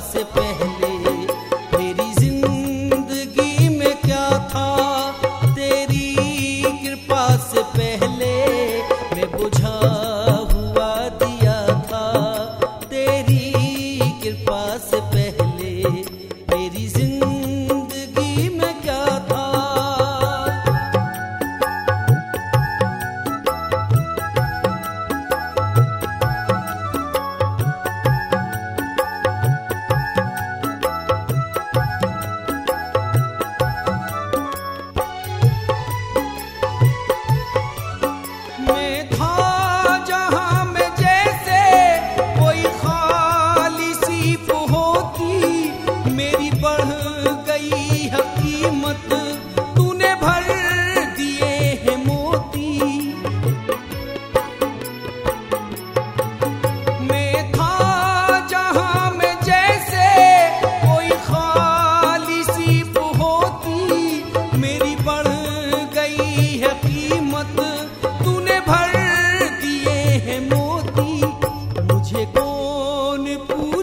से पहले तेरी ज़िंदगी में क्या था? तेरी कृपा से पहले मैं बुझा पूरा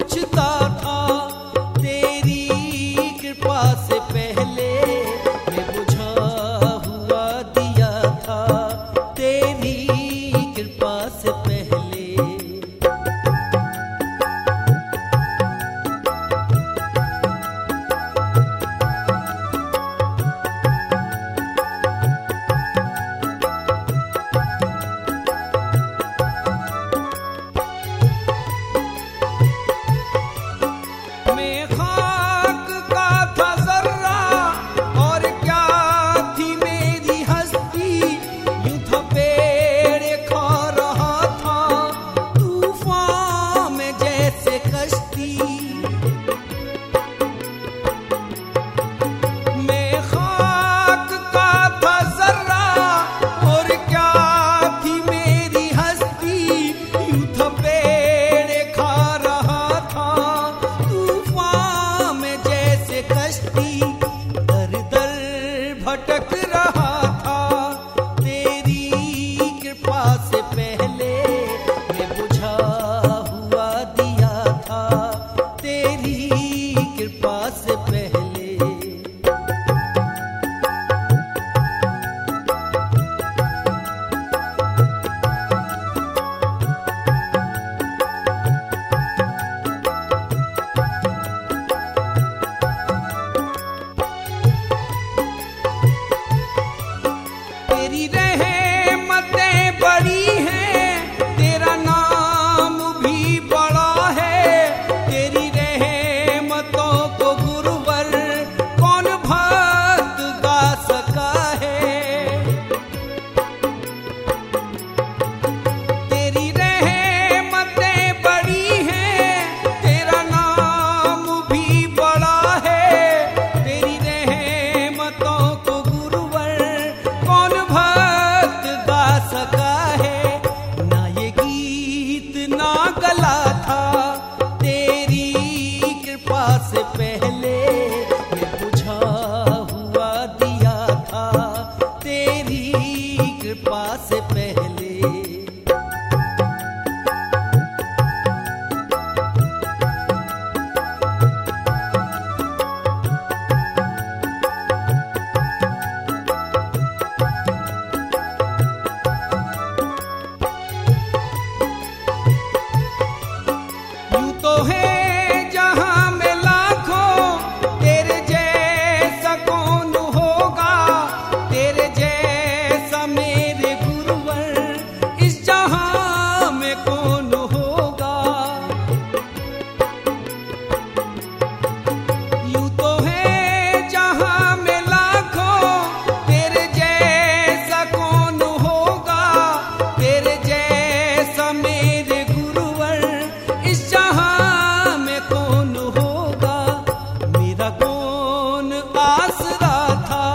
आसरा था।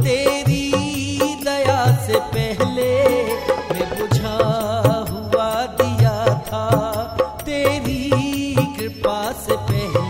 तेरी दया से पहले मैं बुझा हुआ दिया था। तेरी कृपा से पहले